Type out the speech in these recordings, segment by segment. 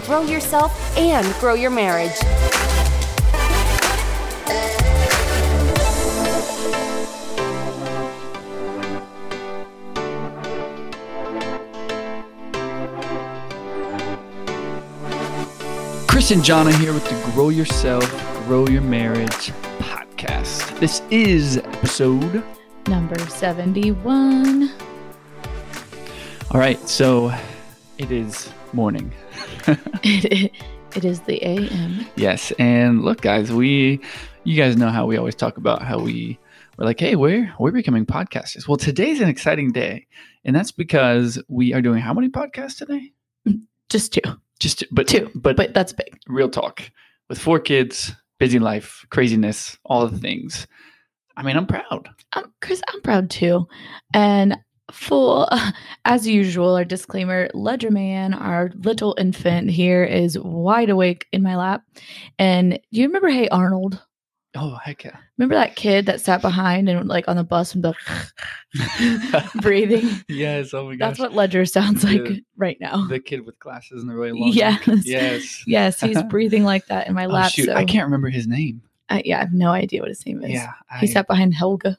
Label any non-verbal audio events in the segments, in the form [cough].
grow yourself and grow your marriage. Chris and Jonna here with the Grow Yourself, Grow Your Marriage podcast. This is episode. Number 71. All right, so it is morning. It, it is the AM. Yes, and look, guys, we, you guys know how we always talk about how we, we're like, hey, we're we're becoming podcasters. Well, today's an exciting day, and that's because we are doing how many podcasts today? Just two. Just but Two. but But that's big. real talk with four kids, busy life, craziness, all the things. I mean, I'm proud. Um, Chris, I'm proud too. And full, [laughs] as usual, our disclaimer Ledger Man, our little infant here, is wide awake in my lap. And do you remember Hey Arnold? Oh heck yeah! Remember that kid that sat behind and like on the bus and like [laughs] [laughs] breathing? yes. Oh my gosh. That's what Ledger sounds like The- right now. the kid with glasses and the really long. Yes. neck. Yes. Yes, he's breathing like that in my Oh, lap. shoot, so I can't remember his name. I, yeah, I have no idea what his name is. Yeah. He sat behind Helga.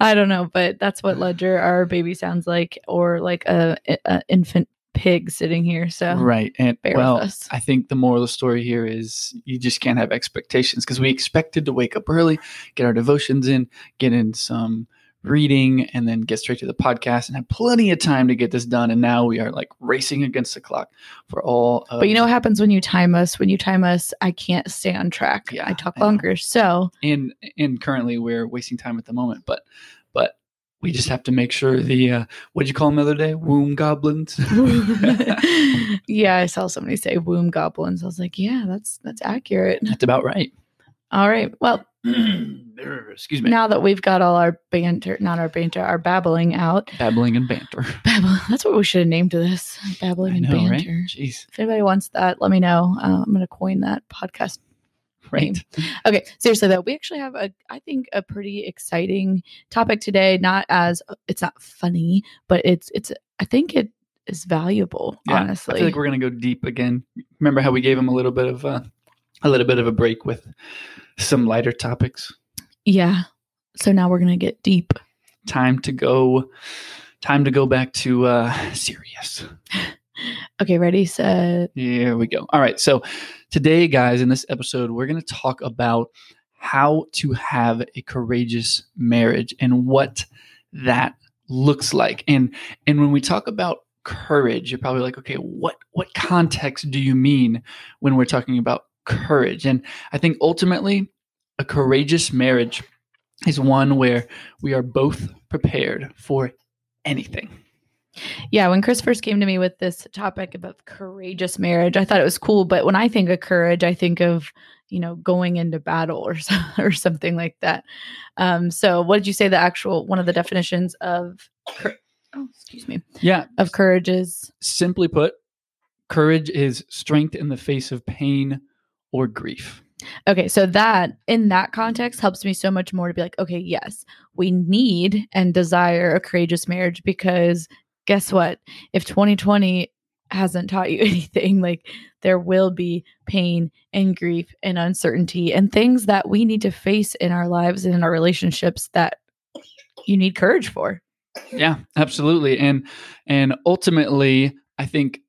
I don't know, but that's what [laughs] Ledger, our baby, sounds like, or like a, a infant pig sitting here. So Right. And bear well, with us. I think the moral of the story here is you just can't have expectations because we expected to wake up early, get our devotions in, get in some reading, and then get straight to the podcast and have plenty of time to get this done. And now we are like racing against the clock for all of But you know what happens when you time us? When you time us, I can't stay on track. Yeah, I talk I longer. So and and currently we're wasting time at the moment but but we just have to make sure the uh what'd you call them the other day womb goblins [laughs] [laughs] yeah, I saw somebody say womb goblins. I was like, yeah, that's that's accurate. that's about right All right. Well, [clears throat] excuse me now that we've got all our banter, not our banter, our babbling out. babbling and banter [laughs] Babble. That's what we should have named this. Babbling and know, right? banter. jeez If anybody wants that, let me know. Uh, I'm going to coin that podcast. right Okay, seriously though, we actually have a, I think, a pretty exciting topic today. Not as it's not funny, but it's it's. I think it is valuable. yeah honestly, i feel like we're gonna go deep again remember how we gave him a little bit of uh a little bit of a break with some lighter topics yeah. So now we're gonna get deep. time to go time to go back to uh serious [laughs] Okay, ready, set. Here we go. All right. So today, guys, in this episode, we're going to talk about how to have a courageous marriage and what that looks like. And and when we talk about courage, you're probably like, okay, what what context do you mean when we're talking about courage? And I think ultimately, a courageous marriage is one where we are both prepared for anything. Yeah, when Chris first came to me with this topic about courageous marriage, I thought it was cool. But when I think of courage, I think of you know going into battle or so, [laughs] or something like that. Um, so, what did you say? The actual one of the definitions of cour- oh, excuse me Yeah. of courage is Simply put, courage is strength in the face of pain or grief. okay. So that in that context helps me so much more to be like, okay, yes, we need and desire a courageous marriage because guess what? If 2020 hasn't taught you [laughs] anything, like there will be pain and grief and uncertainty and things that we need to face in our lives and in our relationships that you need courage for. Yeah, absolutely. And and ultimately, I think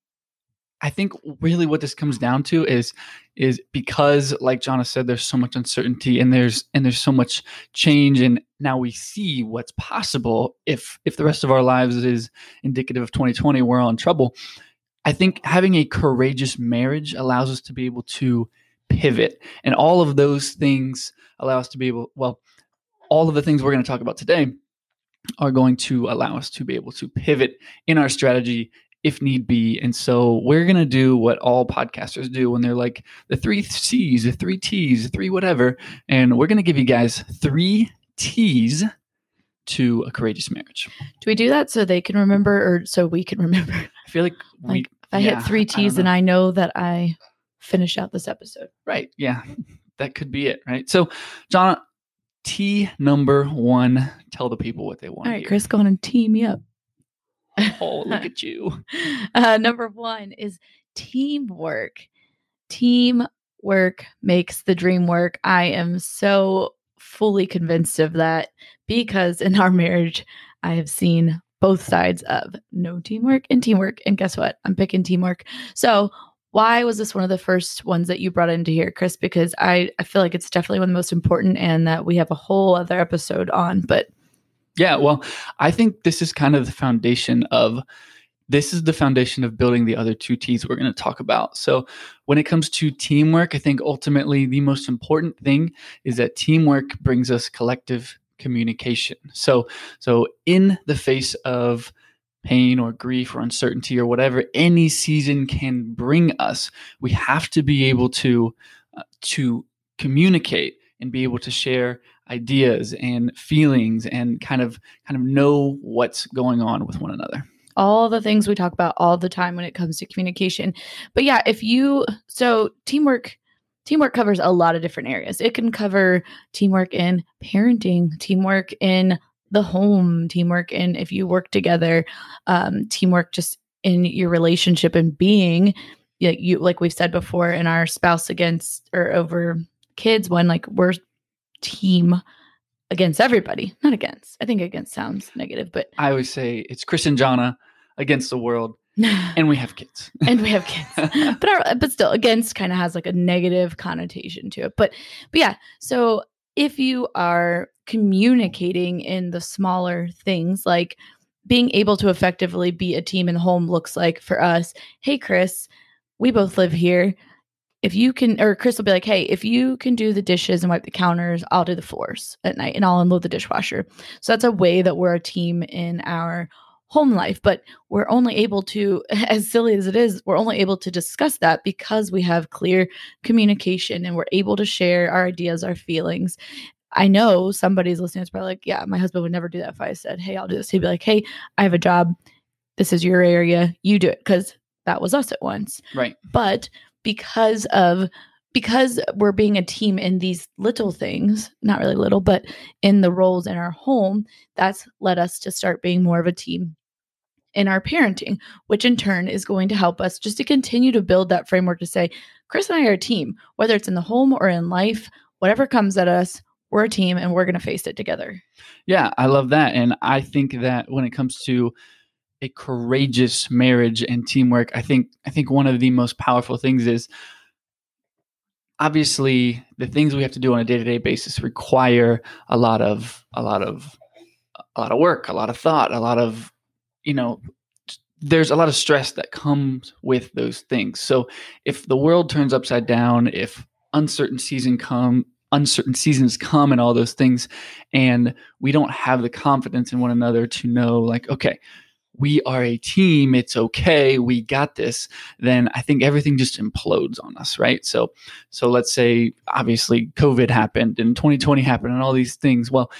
I think really what this comes down to is is because like Jonna said there's so much uncertainty and there's and there's so much change and now we see what's possible if if the rest of our lives is indicative of 2020 we're all in trouble. I think having a courageous marriage allows us to be able to pivot and all of those things allow us to be able well all of the things we're going to talk about today are going to allow us to be able to pivot in our strategy if need be. And so we're going to do what all podcasters do when they're like the three C's, the three T's, the three whatever. And we're going to give you guys three T's to a courageous marriage. Do we do that so they can remember or so we can remember? [laughs] I feel like we, Like if I yeah, hit three I T's, then know. I know that I finish out this episode. right. Yeah. That could be it. Right. So, Jonna, T number one, tell the people what they want. All right. Chris, go on and tee me up. [laughs] Oh, look at you. Uh, number one is teamwork. Teamwork makes the dream work. I am so fully convinced of that because in our marriage, I have seen both sides of no teamwork and teamwork. And guess what? I'm picking teamwork. So, why was this one of the first ones that you brought into here, Chris? Because I, I feel like it's definitely one of the most important and that we have a whole other episode on. But Yeah, well, I think this is kind of the foundation of this is the foundation of building the other two T's we're going to talk about. So, when it comes to teamwork, I think ultimately the most important thing is that teamwork brings us collective communication. So, so in the face of pain or grief or uncertainty or whatever any season can bring us, we have to be able to uh, to communicate and be able to share ideas and feelings and kind of kind of know what's going on with one another all the things we talk about all the time when it comes to communication. But yeah, if you so teamwork teamwork covers a lot of different areas. It can cover teamwork in parenting, teamwork in the home, teamwork in if you work together, um, teamwork just in your relationship and being you, you like we've said before in our spouse against or over kids one like we're team against everybody. Not against. I think against sounds negative but i always say it's chris and Jonna against the world [sighs] and we have kids. And we have kids. [laughs] But our, but still against kind of has like a negative connotation to it. But but yeah so if you are communicating in the smaller things like being able to effectively be a team in the home looks like for us hey chris we both live here if you can or chris will be like hey if you can do the dishes and wipe the counters i'll do the floors at night and i'll unload the dishwasher. So that's a way that we're a team in our home life but we're only able to [laughs] as silly as it is we're only able to discuss that because we have clear communication and we're able to share our ideas our feelings. I know somebody's listening it's probably like yeah my husband would never do that if i said hey i'll do this he'd be like hey i have a job. This is your area. You do it because that was us at once. Right. But because of because we're being a team in these little things, not really little, but in the roles in our home, that's led us to start being more of a team in our parenting, which in turn is going to help us just to continue to build that framework to say, Chris and I are a team, whether it's in the home or in life, whatever comes at us, we're a team and we're going to face it together. Yeah, I love that. And I think that when it comes to a courageous marriage and teamwork, I think I think one of the most powerful things is obviously the things we have to do on a day-to-day basis require a lot of a lot of a lot of work, a lot of thought, a lot of you know there's a lot of stress that comes with those things. So if the world turns upside down, if uncertain season come uncertain seasons come and all those things and we don't have the confidence in one another to know like okay we are a team, it's okay, we got this, then I think everything just implodes on us, right? So so let's say obviously COVID happened and 2020 happened and all these things. Well,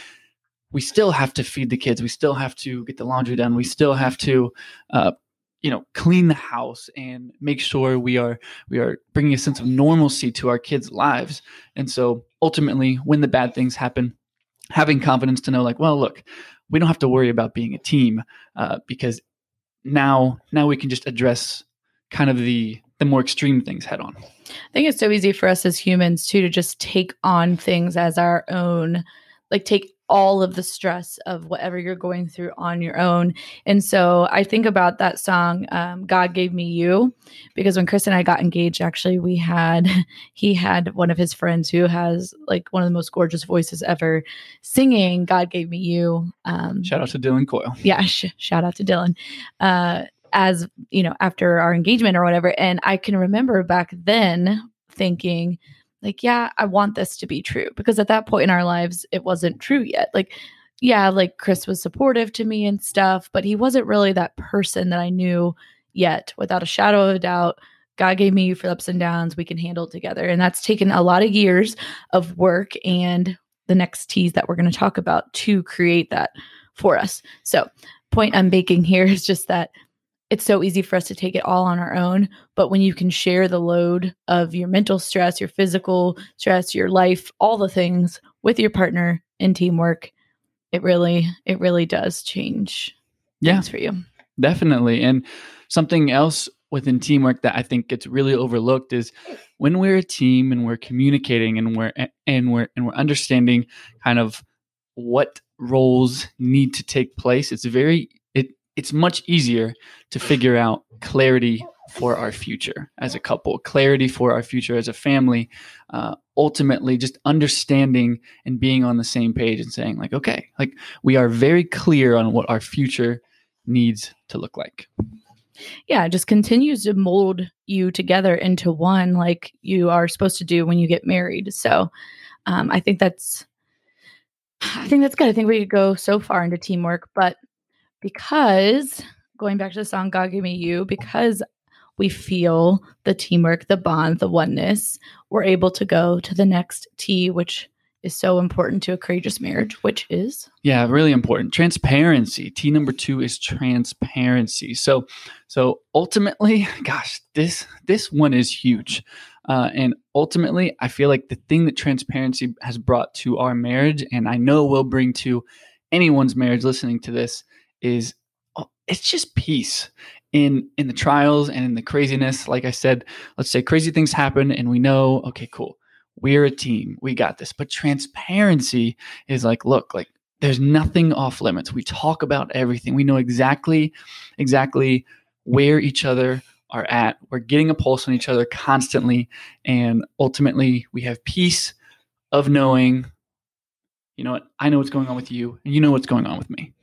we still have to feed the kids, we still have to get the laundry done, we still have to uh, you know clean the house and make sure we are we are bringing a sense of normalcy to our kids lives and so ultimately when the bad things happen having confidence to know like well look we don't have to worry about being a team uh, because now now we can just address kind of the the more extreme things head on. I think it's so easy for us as humans too to just take on things as our own, like take all of the stress of whatever you're going through on your own. And so I think about that song, um, God Gave Me You, because when Chris and I got engaged, actually, we had, [laughs] he had one of his friends who has like one of the most gorgeous voices ever singing God Gave Me You. Um, shout out to Dylan Coyle. Yeah, sh- shout out to Dylan. Uh, as you know, after our engagement or whatever. And I can remember back then thinking, like, yeah, I want this to be true because at that point in our lives, it wasn't true yet. Like, yeah, like Chris was supportive to me and stuff, but he wasn't really that person that I knew yet without a shadow of a doubt. God gave me you for ups and downs. We can handle it together. And that's taken a lot of years of work and the next tease that we're going to talk about to create that for us. So, point I'm making here [laughs] is just that it's so easy for us to take it all on our own. But when you can share the load of your mental stress, your physical stress, your life, all the things with your partner in teamwork, it really, it really does change yeah. for you. Definitely. And something else within teamwork that I think gets really overlooked is when we're a team and we're communicating and we're and we're and we're understanding kind of what roles need to take place. It's very it's much easier to figure out clarity for our future as a couple, clarity for our future as a family. Uh, ultimately, just understanding and being on the same page and saying like, okay, like we are very clear on what our future needs to look like yeah, it just continues to mold you together into one like you are supposed to do when you get married. So um, I think that's [sighs] I think that's good. I think we could go so far into teamwork, but because going back to the song God Gave Me You, because we feel the teamwork, the bond, the oneness, we're able to go to the next T, which is so important to a courageous marriage, which is yeah, really important. Transparency. T number two is transparency. So, so ultimately, [laughs] gosh, this this one is huge, uh, and ultimately, I feel like the thing that transparency has brought to our marriage, and I know will bring to anyone's marriage listening to this, is oh, it's just peace in in the trials and in the craziness. Like I said, let's say crazy things happen, and we know, okay, cool we're a team. We got this. But transparency is like, look, like there's nothing off limits. We talk about everything. We know exactly, exactly where each other are at. We're getting a pulse on each other constantly. And ultimately, we have peace of knowing, you know what, I know what's going on with you, and you know what's going on with me.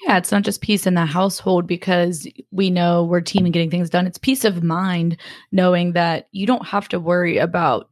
Yeah, it's not just peace in the household because we know we're team and getting things done. It's peace of mind knowing that you don't have to worry about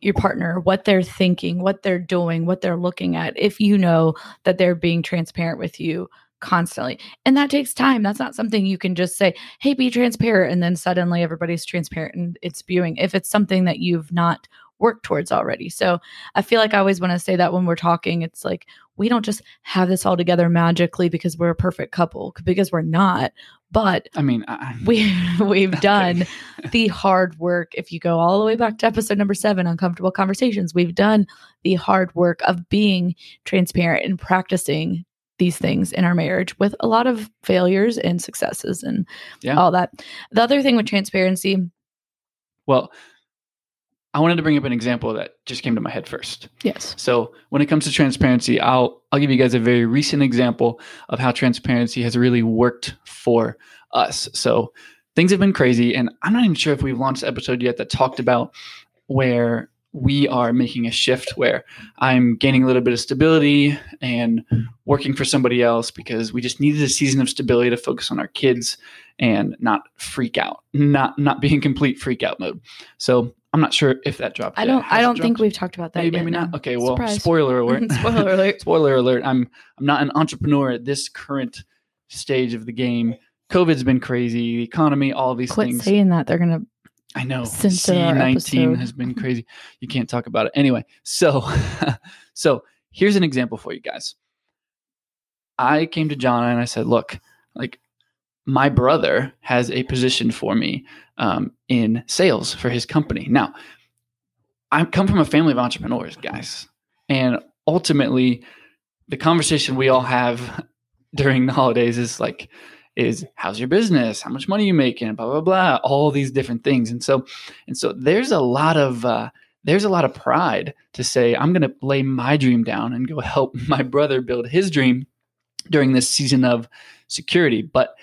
your partner, what they're thinking, what they're doing, what they're looking at, if you know that they're being transparent with you constantly. And that takes time. That's not something you can just say, hey, be transparent. And then suddenly everybody's transparent and it's spewing if it's something that you've not worked towards already. So I feel like I always want to say that when we're talking, it's like we don't just have this all together magically because we're a perfect couple, because we're not. But I mean, I, we [laughs] we've done [laughs] the hard work. If you go all the way back to episode number seven, uncomfortable conversations, we've done the hard work of being transparent and practicing these things in our marriage with a lot of failures and successes and yeah. all that. The other thing with transparency, well, I wanted to bring up an example that just came to my head first. Yes. So when it comes to transparency, I'll I'll give you guys a very recent example of how transparency has really worked for us. So things have been crazy, and I'm not even sure if we've launched an episode yet that talked about where we are making a shift where I'm gaining a little bit of stability and working for somebody else because we just needed a season of stability to focus on our kids and not freak out, not not be in complete freak out mode. So I'm not sure if that dropped. I don't. I don't think we've talked about that. Maybe, yet, maybe not. Okay. Well, Surprise. spoiler alert. [laughs] Spoiler alert. [laughs] spoiler alert. I'm I'm not an entrepreneur at this current stage of the game. COVID's been crazy. The economy, all these Quit things. saying that. They're gonna. I know. our C19 has been [laughs] crazy. You can't talk about it. Anyway, so so here's an example for you guys. I came to Jonna and I said, "Look, like my brother has a position for me um, in sales for his company. Now, I come from a family of entrepreneurs, guys, and ultimately, the conversation we all have [laughs] during the holidays is like, is how's your business? How much money you making? Blah blah blah. All these different things, and so and so there's a lot of uh, there's a lot of pride to say I'm going to lay my dream down and go [laughs] help my brother build his dream during this season of security, but but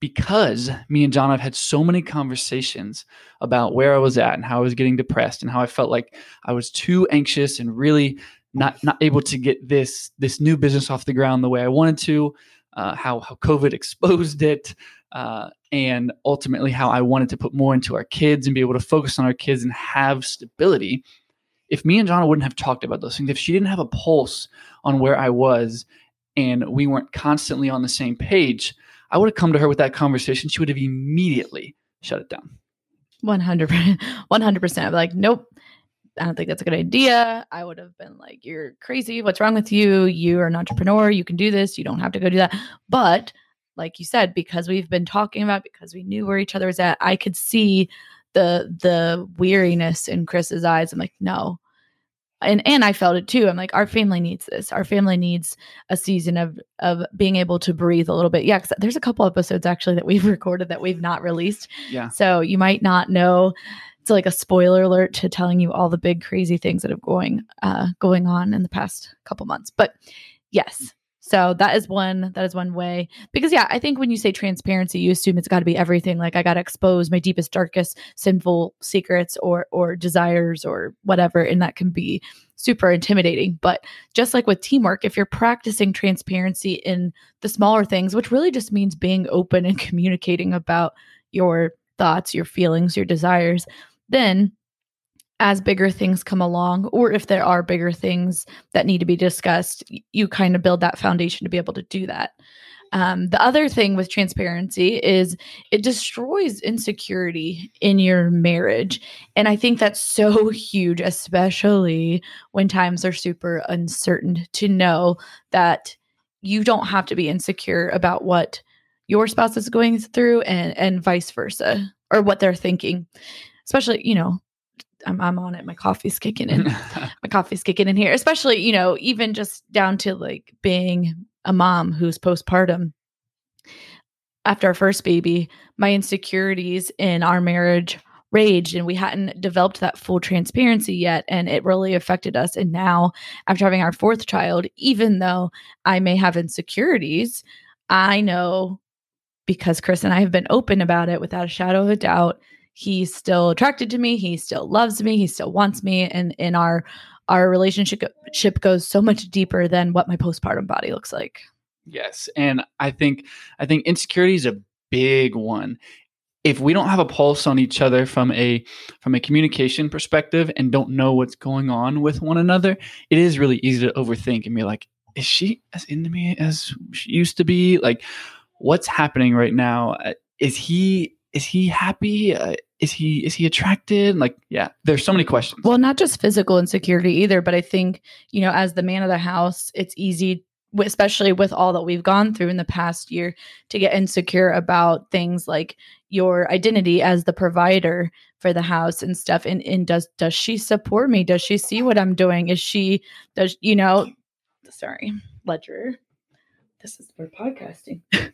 because me and Jonna have had so many conversations about where I was at and how I was getting depressed and how I felt like I was too anxious and really not not able to get this this new business off the ground the way I wanted to, uh, how how COVID [laughs] exposed it, uh, and ultimately how I wanted to put more into our kids and be able to focus on our kids and have stability. If me and Jonna wouldn't have talked about those things, if she didn't have a pulse on where I was, and we weren't constantly on the same page, I would have come to her with that conversation. She would have immediately shut it down. One hundred. [laughs] One hundred percent. I'm like, nope. I don't think that's a good idea. I would have been like, you're crazy. What's wrong with you? You are an entrepreneur. You can do this. You don't have to go do that. But like you said, because we've been talking about, because we knew where each other was at, I could see the the weariness in Chris's eyes. I'm like, no, and and I felt it too. I'm like, our family needs this. Our family needs a season of of being able to breathe a little bit. Yeah, because there's a couple episodes actually that we've [laughs] recorded that we've not released. Yeah. So you might not know. It's like a spoiler alert to telling you all the big crazy things that have going uh, going on in the past couple months. But yes, so that is one that is one way. Because yeah, I think when you say transparency, you assume it's got to be everything. Like I got to expose my deepest, darkest, sinful secrets or or desires or whatever, and that can be super intimidating. But just like with teamwork, if you're practicing transparency in the smaller things, which really just means being open and [laughs] communicating about your thoughts, your feelings, your desires, then as bigger things come along, or if there are bigger things that need to be discussed, you kind of build that foundation to be able to do that. Um, the other thing with transparency is it destroys insecurity in your marriage. And I think that's so huge, especially when times are super uncertain, to know that you don't have to be insecure about what your spouse is going through and, and vice versa, or what they're thinking. Especially, you know, I'm, I'm on it. My coffee's kicking in. [laughs] My coffee's kicking in here, especially, you know, even just down to like being a mom who's postpartum. After our first baby, my insecurities in our marriage raged and we hadn't developed that full transparency yet. And it really affected us. And now, after having our fourth child, even though I may have insecurities, I know because Chris and I have been open about it without a shadow of a doubt he's still attracted to me he still loves me he still wants me and in our our relationship goes so much deeper than what my postpartum body looks like. Yes and i think i think insecurity is a big one. If we don't have a pulse on each other from a from a communication perspective and don't know what's going on with one another it is really easy to overthink and be like is she as into me as she used to be? Like what's happening right now? Uh, is he is he happy? Uh, is he is he attracted? Like yeah there's so many questions. Well not just physical insecurity either but i think you know as the man of the house it's easy especially with all that we've gone through in the past year to get insecure about things like your identity as the provider for the house and stuff. And, and does does she support me? Does she see what i'm doing? Is she does you know sorry ledger. This is for podcasting. [laughs]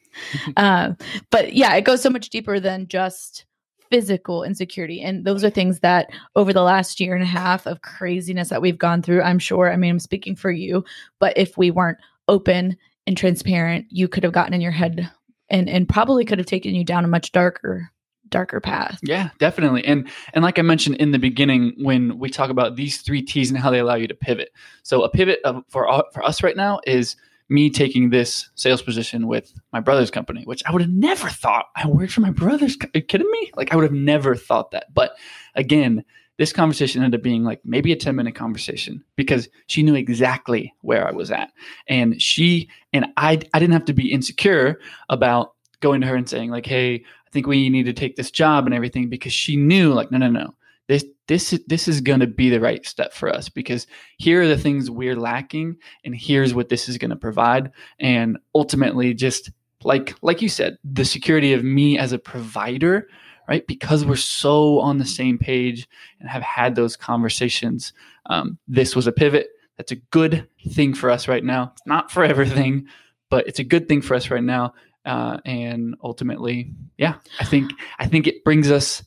Uh, but yeah it goes so much deeper than just physical insecurity. And those are things that over the last year and a half of craziness that we've gone through, I'm sure, I mean, I'm speaking for you, but if we weren't open and transparent, you could have gotten in your head and and probably could have taken you down a much darker darker path. Yeah, definitely. And and like I mentioned in the beginning when we talk about these 3 T's and how they allow you to pivot. So a pivot of, for uh, for us right now is me taking this sales position with my brother's company, which I would have never thought I worked for my brother's. You kidding me? Like I would have never thought that. But again, this conversation ended up being like maybe a 10 minute conversation because she knew exactly where I was at. And she and I I didn't have to be insecure about going to her and saying, like, hey, I think we need to take this job and everything because she knew, like, no, no, no this this this is going to be the right step for us because here are the things we're lacking and here's what this is going to provide. And ultimately just like like you said the security of me as a provider right? Because we're so on the same page and have had those conversations um, this was a pivot. That's a good thing for us right now. It's not for everything but it's a good thing for us right now. Uh, and ultimately yeah i think i think it brings us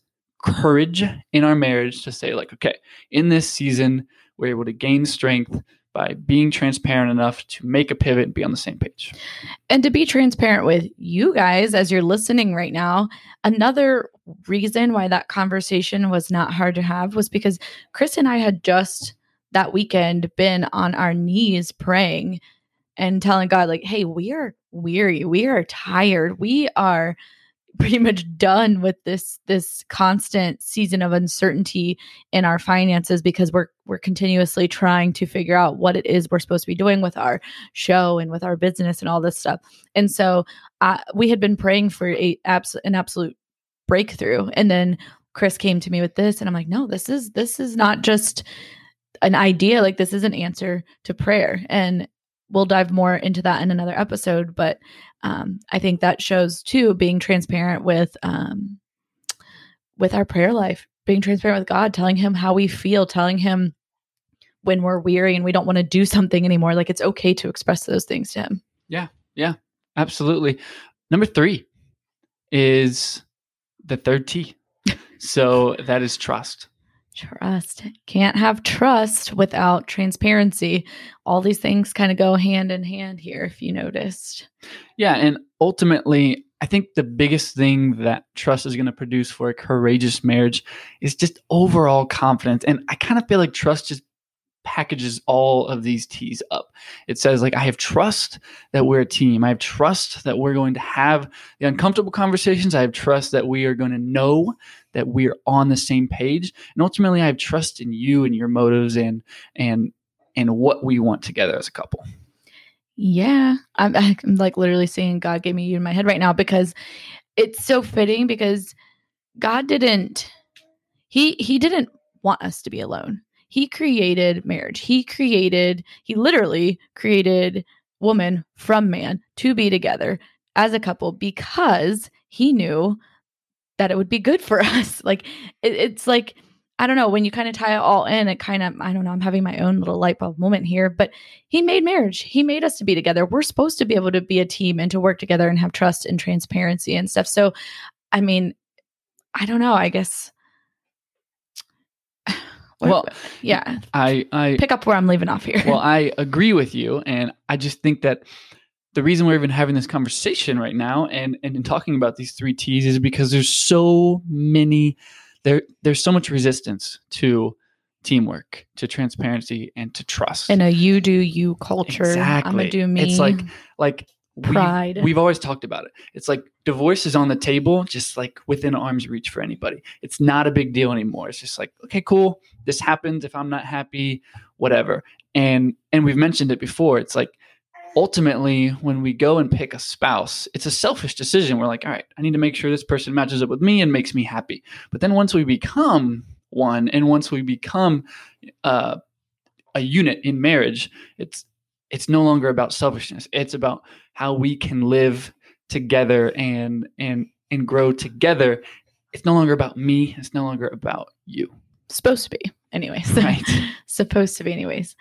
courage in our marriage to say, like, okay, in this season, we're able to gain strength by being transparent enough to make a pivot and be on the same page. And to be transparent with you guys as you're listening right now, another reason why that conversation was not hard to have was because Chris and I had just that weekend been on our knees praying and telling God, like, hey, we are weary, we are tired, we are pretty much done with this this constant season of uncertainty in our finances because we're we're continuously trying to figure out what it is we're supposed to be doing with our show and with our business and all this stuff. And so uh, we had been praying for a abs- an absolute breakthrough, and then Chris came to me with this, and I'm like, no, this is this is not just an idea. Like this is an answer to prayer, and we'll dive more into that in another episode. But um, I think that shows too being transparent with um, with our prayer life, being transparent with God, telling Him how we feel, telling Him when we're weary and we don't want to do something anymore like it's okay to express those things to him Yeah, yeah, Absolutely. Number three is the third T. So that is trust. Trust can't have trust without transparency all these things kind of go hand in hand here if you noticed Yeah. And ultimately, I think the biggest thing that trust is going to produce for a courageous marriage is just overall confidence. And I kind of feel like trust just packages all of these T's up. It says, like, I have trust that we're a team. I have trust that we're going to have the uncomfortable conversations. I have trust that we are going to know that we're on the same page. And ultimately, I have trust in you and your motives and and and what we want together as a couple. Yeah, I'm, [laughs] I'm like literally seeing God gave me you in my head right now because it's so fitting because God didn't he he didn't want us to be alone. He created marriage. He created he literally created woman from man to be together as a couple because he knew that it would be good for [laughs] us. Like it, it's like I don't know when you kind of tie it all in. It kind of I don't know. I'm having my own little light bulb moment here, but he made marriage. He made us to be together. We're supposed to be able to be a team and to work together and have trust and transparency and stuff. So, I mean, I don't know. I guess. Well, yeah. I I Pick up where I'm leaving off here. well, I [laughs] agree with you, and I just think that the reason we're even having this conversation right now and and in talking about these three T's is because there's so many there there's so much resistance to teamwork, to transparency, and to trust. in a you do you culture, I'm Exactly. gonna do me. It's like like we've- Pride. We've, always talked about it. It's like divorce is on the table, just like within arm's reach for anybody. It's not a big deal anymore. It's just like, okay, cool. This happens. If I'm not happy, whatever. And and we've mentioned it before. It's like ultimately when we go and pick a spouse, it's a selfish decision. We're like, all right, I need to make sure this person matches up with me and makes me happy. But then once we become one, and once we become uh, a unit in marriage, it's it's no longer about selfishness. It's about how we can live together and and and grow together. It's no longer about me. It's no longer about you. supposed to be, anyways. [laughs] Right. supposed to be, anyways.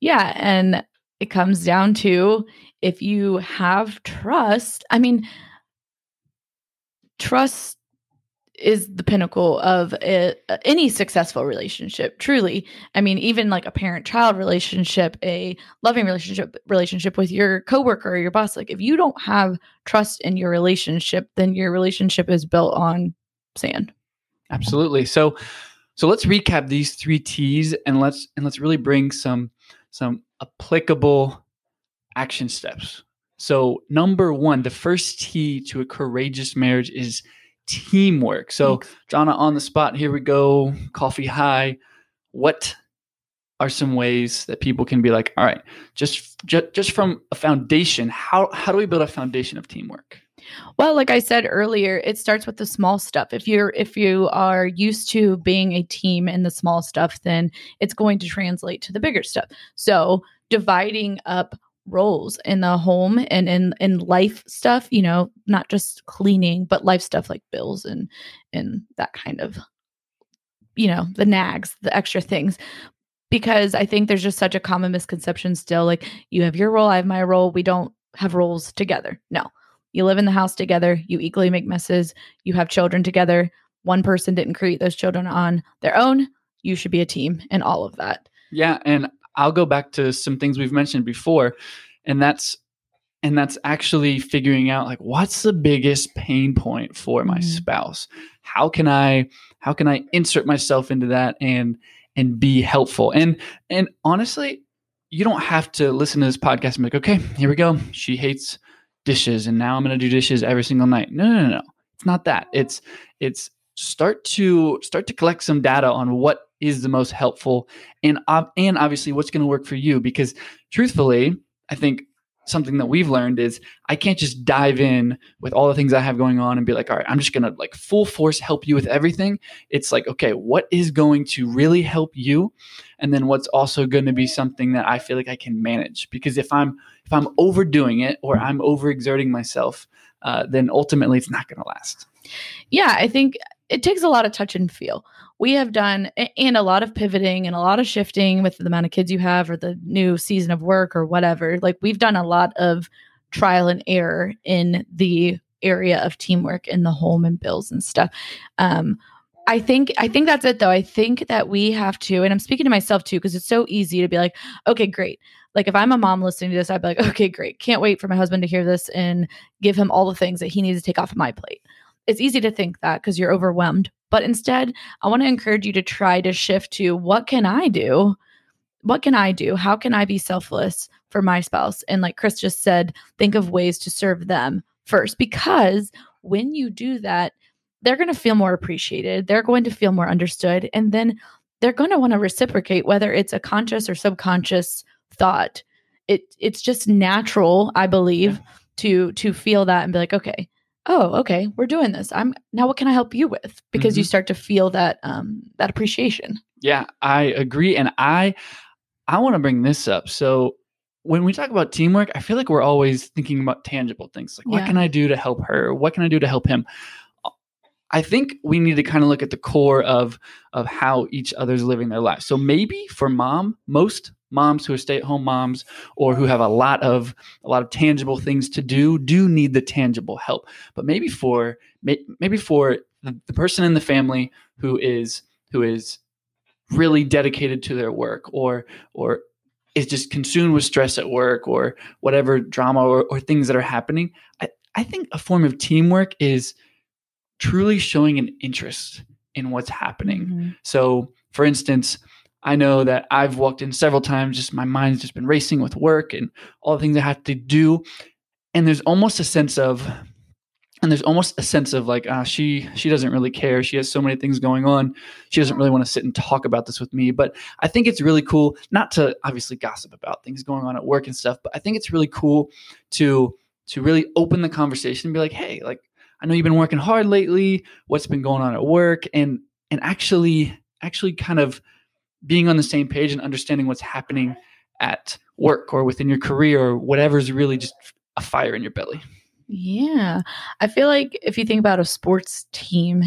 Yeah. And it comes down to if you have trust, I mean, trust is the pinnacle of a, any successful relationship truly i mean even like a parent child relationship a loving relationship relationship with your coworker or your boss like if you don't have trust in your relationship then your relationship is built on sand Absolutely. So so let's recap these three T's and let's and let's really bring some some applicable action steps. So number 1, the first T to a courageous marriage is teamwork. So Jonna on the spot, here we go. Coffee high. What are some ways that people can be like, all right, just just, just from a foundation, how how do we build a foundation of teamwork? Well, like I said earlier, it starts with the small stuff. If you're if you are used to being a team in the small stuff, then it's going to translate to the bigger stuff. So, dividing up roles in the home and in in life stuff, you know, not just cleaning, but life stuff like bills and and that kind of you know, the nags, the extra things. Because I think there's just such a common misconception still like you have your role, I have my role, we don't have roles together. No you live in the house together, you equally make messes, you have children together. One person didn't create those children on their own. You should be a team and all of that. Yeah, and I'll go back to some things we've mentioned before, and that's and that's actually figuring out like what's the biggest pain point for my Mhm. spouse? How can I how can I insert myself into that and and be helpful? And and honestly, you don't have to listen to this podcast and be like, okay, here we go. She hates dishes and now I'm going to do dishes every single night. No, no, no, no. It's not that. It's it's start to start to collect some data on what is the most helpful and and obviously what's going to work for you because truthfully, I think something that we've learned is I can't just dive in with all the things I have going on and be like, all right, I'm just going to like full force help you with everything. It's like, okay, what is going to really help you? And then what's also going to be something that I feel like I can manage because if I'm if I'm overdoing it or I'm overexerting myself, uh, then ultimately it's not going to last. Yeah, I think it takes a lot of touch and feel. We have done and a lot of pivoting and a lot of shifting with the amount of kids you have or the new season of work or whatever. Like we've done a lot of trial and error in the area of teamwork in the home and bills and stuff. Um, I think I think that's it though. I think that we have to, and I'm speaking to myself too, because it's so easy to be like, okay, great. Like if I'm a mom listening to this, I'd be like, okay, great. Can't wait for my husband to hear this and give him all the things that he needs to take off of my plate. It's easy to think that because you're overwhelmed. But instead, I want to encourage you to try to shift to what can I do? What can I do? How can I be selfless for my spouse? And like Chris just said, think of ways to serve them first because when you do that, they're going to feel more appreciated. They're going to feel more understood. And then they're going to want to reciprocate, whether it's a conscious or subconscious thought. It it's just natural, I believe, to to feel that and be like, okay, oh, okay, we're doing this. I'm now what can I help you with? Because you Mhm. start to feel that um that appreciation. Yeah, I agree. And I I want to bring this up. So when we talk about teamwork, I feel like we're always thinking about tangible things. Like what can I do to help her? What can I do to help him? I think we need to kind of look at the core of of how each other's living their lives. So maybe for mom, most moms who are stay-at-home moms or who have a lot of a lot of tangible things to do do need the tangible help. But maybe for maybe for the, person in the family who is who is really dedicated to their work or or is just consumed with stress at work or whatever drama or, or things that are happening I, I think a form of teamwork is truly showing an interest in what's happening Mhm. so for instance i know that i've walked in several times just my mind's just been racing with work and all the things i have to do. And there's almost a sense of and there's almost a sense of like ah she she doesn't really care. She has so many things going on. She doesn't really want to sit and talk about this with me. But i think it's really cool not to obviously gossip about things going on at work and stuff but i think it's really cool to to really open the conversation and be like hey like i know you've been working hard lately. What's been going on at work? And and actually actually kind of being on the same page and understanding what's happening at work or within your career or whatever's really just a fire in your belly Yeah. I feel like if you think about a sports team,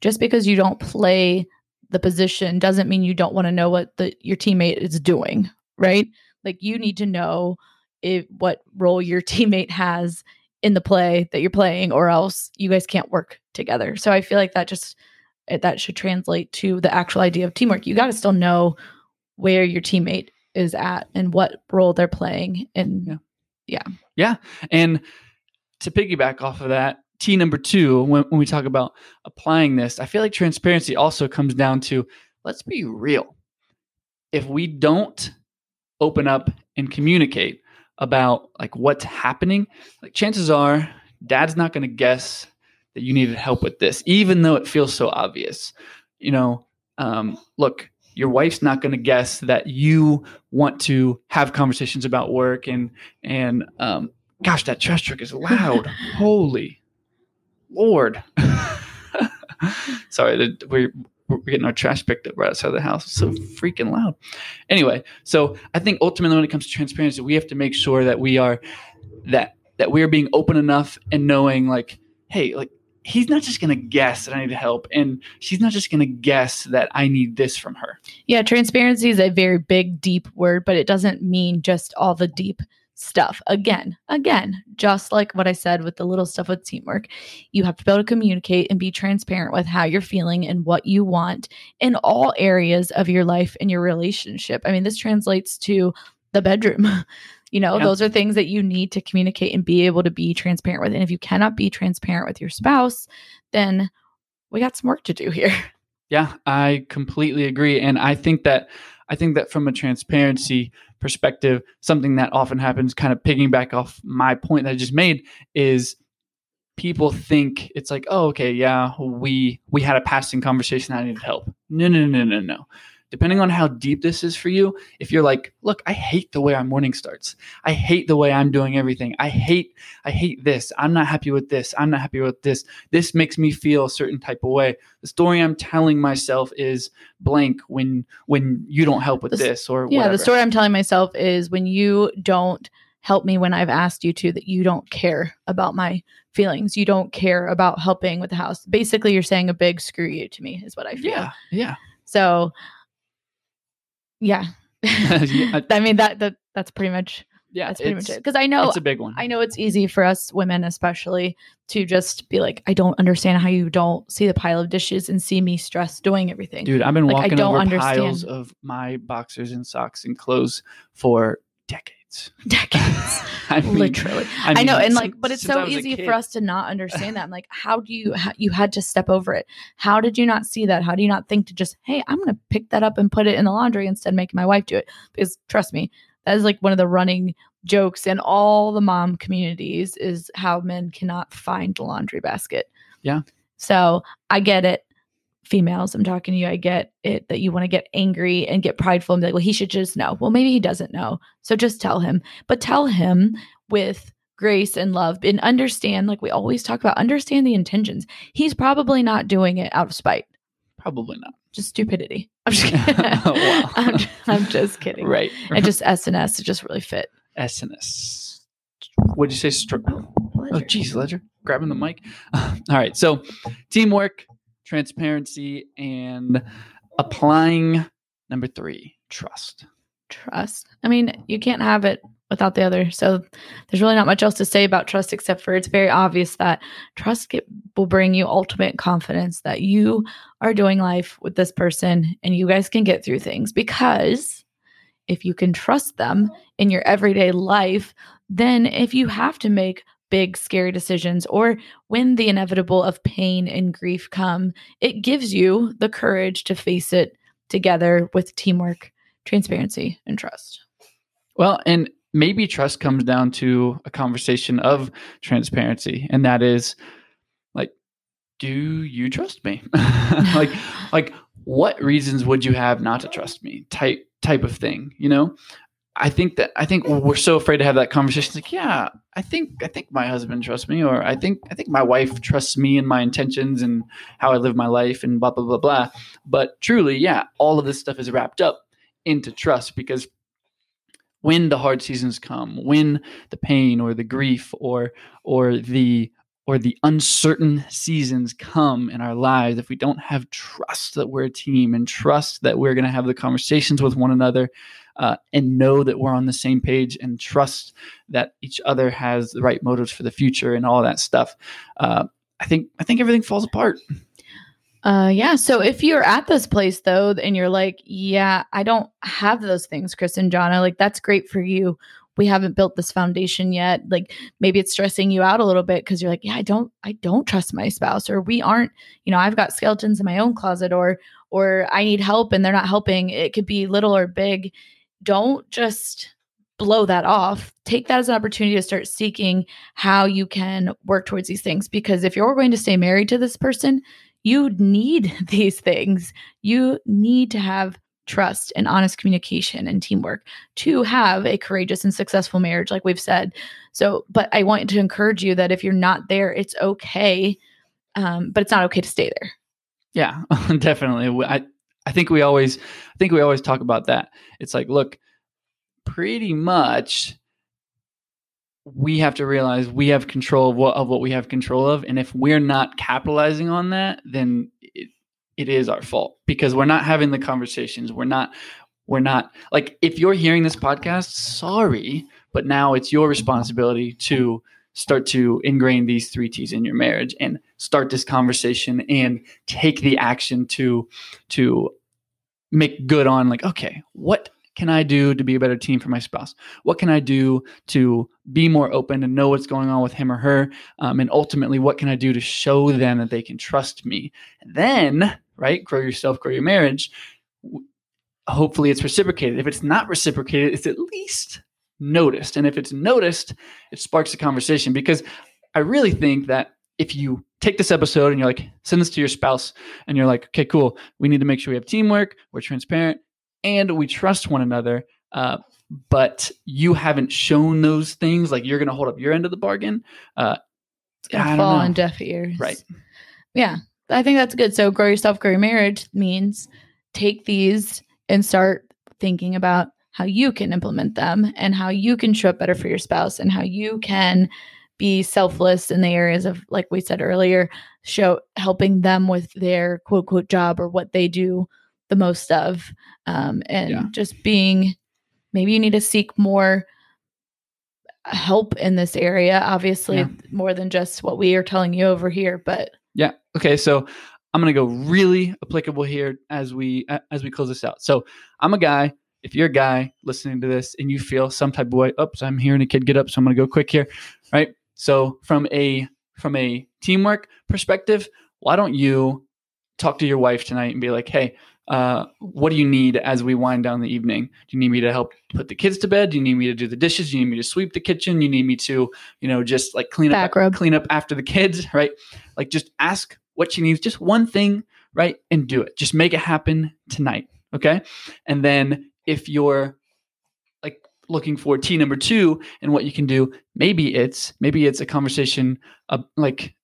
just because you don't play the position doesn't mean you don't want to know what the your teammate is doing, right? Like you need to know if what role your [laughs] teammate has in the play that you're playing or else you guys can't work together. So I feel like that just eh, that should translate to the actual idea of teamwork. You got to still know where your teammate is at and what role they're playing and Yeah. Yeah. And to piggyback off of that, T number two, when, when we talk about applying this, I feel like transparency also comes down to let's be real. If we don't open up and communicate about like what's happening, like chances are dad's not going to guess that you needed help with this, even though it feels so obvious. You know, um, look, your wife's not going to guess that you want to have conversations about work and and um, gosh, that trash truck is loud. [laughs] Holy Lord. [laughs] Sorry, we're, we're getting our trash picked up right outside the house. It's so freaking loud. Anyway, so I think ultimately when it comes to transparency, we have to make sure that we are that that we are being open enough and knowing like, hey, like he's not just gonna guess that I need help, and she's not just gonna guess that I need this from her. Yeah, transparency is a very big, deep word, but it doesn't mean just all the deep stuff. Again, again, just like what I said with the little stuff with teamwork, you have to be able to communicate and be transparent with how you're feeling and what you want in all areas of your life and your relationship. I mean, this translates to the bedroom. [laughs] You know, those are things that you need to communicate and be able to be transparent with. And if you cannot be transparent with your spouse, then we got some work to do here. [laughs] Yeah, I completely agree, and I think that I think that from a transparency perspective, something that often happens, kind of piggyback off my point that I just made, is people think it's like, oh, okay, yeah, we we had a passing conversation, I needed help. No, no, no, no, no. Depending on how deep this is for you, if you're like, look, I hate the way our morning starts. I hate the way I'm doing everything. I hate, I hate this. I'm not happy with this. I'm not happy with this. This makes me feel a certain type of way. The story I'm telling myself is blank when when you don't help with The this or Yeah, whatever. the story I'm telling myself is when you don't help me when I've asked you to, that you don't care about my feelings. You don't care about helping with the house. Basically, you're saying a big screw you to me, is what I feel. Yeah, yeah. So, yeah. [laughs] I mean that that that's pretty much yeah, that's pretty much it. Because I know It's a big one. I know it's easy for us women, especially, to just be like, I don't understand how you don't see the pile of dishes and see me stressed doing everything. Dude, I've been Like, I walking don't over understand. piles of my boxers and socks and clothes for decades. Decades. [laughs] I mean, Literally. I, know, mean, and like, but it's so easy for us to not understand that. I'm like, how do you? How, you had to step over it. How did you not see that? How do you not think to just, hey, I'm gonna pick that up and put it in the laundry instead of making my wife do it? Because trust me, that is like one of the running jokes in all the mom communities is how men cannot find the laundry basket. Yeah. So I get it. Females, I'm talking to you. I get it that you want to get angry and get prideful and be like, well, he should just know. Well, maybe he doesn't know. So just tell him, but tell him with grace and love and understand, like we always talk about, understand the intentions. He's probably not doing it out of spite, Probably not. just stupidity. [laughs] I'm just [laughs] kidding. Wow. I'm, I'm just kidding. Right. And just sns it just really fit. SNS. What'd you say? Str- oh, oh, geez, Ledger, grabbing the mic. [laughs] All right. So, teamwork, transparency, and applying number three, trust. trust. I mean, you can't have it without the other. So there's really not much else to say about trust except for it's very obvious that trust get, will bring you ultimate confidence that you are doing life with this person and you guys can get through things because if you can trust them in your everyday life, then if you have to make big scary decisions or when the inevitable of pain and grief come, it gives you the courage to face it together with teamwork transparency and trust. Well, and maybe trust comes down to a conversation of transparency, and that is like, do you trust me? [laughs] like, [laughs] like what reasons would you have not to trust me? Type type of thing, you know. I think that I think we're so afraid to have that conversation. It's like, yeah, I think I think my husband trusts me, or I think I think my wife trusts me and my intentions and how I live my life, and blah blah blah blah. But truly, yeah, all of this stuff is wrapped up into trust because when the hard seasons come, when the pain or the grief or or the or the uncertain seasons come in our lives, if we don't have trust that we're a team and trust that we're going to have the conversations with one another uh, and know that we're on the same page and trust that each other has the right motives for the future and all that stuff, uh, I think I think everything falls apart. Uh yeah, so if you're at this place though and you're like, yeah, I don't have those things, Chris and Jonna, like that's great for you. We haven't built this foundation yet. Like maybe it's stressing you out a little bit because you're like, yeah, I don't I don't trust my spouse or we aren't, you know, I've got skeletons in my own closet or or I need help and they're not helping. It could be little or big. Don't just blow that off. Take that as an opportunity to start seeking how you can work towards these things because if you're going to stay married to this person, you need [laughs] these things. You need to have trust and honest communication and teamwork to have a courageous and successful marriage, like we've said. So, but I want to encourage you that if you're not there, it's okay. Um, but it's not okay to stay there. Yeah, [laughs] definitely. I I think we always I think we always talk about that. It's like, look, pretty much we have to realize we have control of what of what we have control of, and if we're not capitalizing on that, then it, it is our fault because we're not having the conversations. We're not we're not like if you're hearing this podcast, sorry, but now it's your responsibility to start to ingrain these three T's in your marriage and start this conversation and take the action to to make good on like okay what can i do to be a better team for my spouse? What can i do to be more open and know what's going on with him or her? Um, and ultimately what can i do to show them that they can trust me? And then right grow yourself grow your marriage. Hopefully it's reciprocated. If it's not reciprocated it's at least noticed and if it's noticed it sparks a conversation because i really think that if you take this episode and you're like send this to your spouse and you're like okay cool we need to make sure we have teamwork we're transparent and we trust one another uh, but you haven't shown those things like you're going to hold up your end of the bargain uh, It's gonna fall know. on deaf ears. Right. Yeah. I think that's good. So grow yourself, grow your marriage means take these and start thinking about how you can implement them and how you can show up better for your spouse and how you can be selfless in the areas of like we said earlier show helping them with their quote quote job or what they do the most of um, and Yeah. just being maybe you need to seek more help in this area obviously Yeah. more than just what we are telling you over here but Yeah. Okay. So I'm gonna go really applicable here as we as we close this out. So I'm a guy. If you're a guy listening to this and you feel some type of way, oops, I'm hearing a kid get up, so I'm gonna go quick here. Right. So from a from a teamwork perspective, why don't you talk to your wife tonight and be like, hey, uh, what do you need as we wind down the evening? Do you need me to help put the kids to bed? Do you need me to do the dishes? Do you need me to sweep the kitchen? You need me to, you know, just like clean Back up rub. clean up after the kids, [laughs] right? Like just ask what she needs, just one thing, right? And do it. Just make it happen tonight. Okay. And then if you're like looking for T number two and what you can do, maybe it's maybe it's a conversation uh, like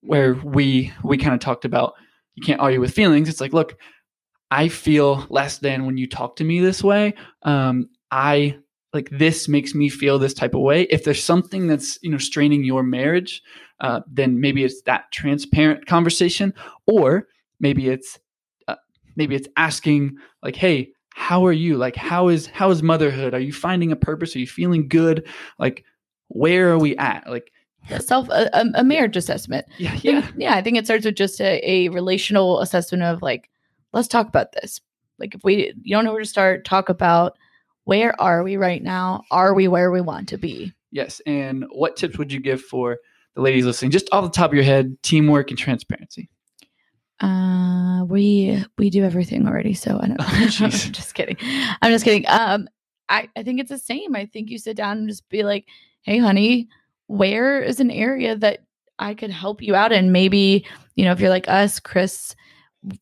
where we we kind of talked about you can't argue with feelings. It's like, look, I feel less than when you talk to me this way. Um, I like this makes me feel this type of way. If there's something that's you know straining your marriage, uh, then maybe it's that transparent conversation, or maybe it's uh, maybe it's asking like, hey, how are you? Like, how is how is motherhood? Are you finding a purpose? Are you feeling good? Like, where are we at? Like, a self a, a- marriage assessment yeah, I yeah, think- yeah i think it starts with just a, a relational assessment of like let's talk about this like if we you don't know where to start talk about where are we right now are we where we want to be yes. And what tips would you give for the ladies listening, just off the top of your head, teamwork and transparency? Uh we we do everything already so I don't. Oh, [laughs] [laughs] I'm just kidding. I'm just kidding. Um i i think it's the same. I think you sit down and just be like hey honey where is an area that i could help you out in? Maybe you know if you're like us chris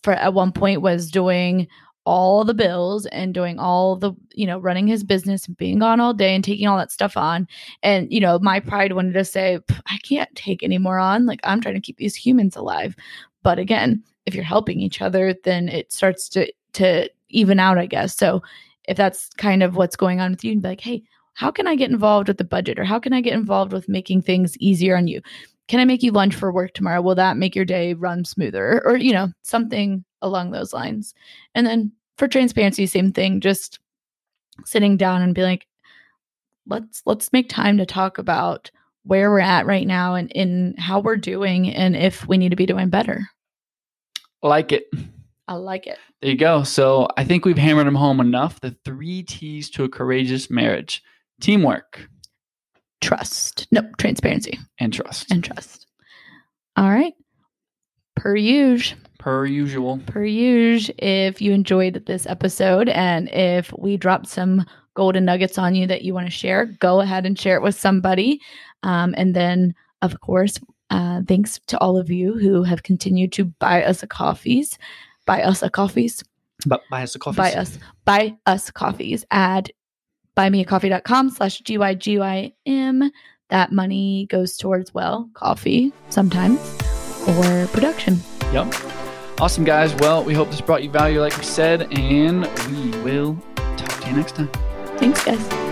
for at one point was doing all the bills and doing all the you know running his business and being gone all day and taking all that stuff on. And you know my pride wanted to say i can't take any more on. Like i'm trying to keep these humans alive but again if you're helping each other then it starts to to even out i guess. So if that's kind of what's going on with you and be like hey how can i get involved with the budget? Or how can i get involved with making things easier on you? Can i make you lunch for work tomorrow? Will that make your day run smoother? Or you know something along those lines. And then for transparency same thing just sitting down and be like let's let's make time to talk about where we're at right now and in how we're doing and if we need to be doing better. Like it. i like it. There you go. So I think we've hammered them home enough. The three T's to a courageous marriage: teamwork. Trust. No transparency. And trust, and trust. All right. Per usual. Per usual. per usual if you enjoyed this episode and if we dropped some golden nuggets on you that you want to share go ahead and share it with somebody um, and then of course uh, thanks to all of you who have continued to buy us a coffees buy us a coffees But buy us a coffee. buy us buy us coffees at buymeacoffee.com slash g-y-g-y-m that money goes towards well coffee sometimes or production Yep. Awesome, guys. Well, we hope this brought you value, like we said, and we will talk to you next time. thanks guys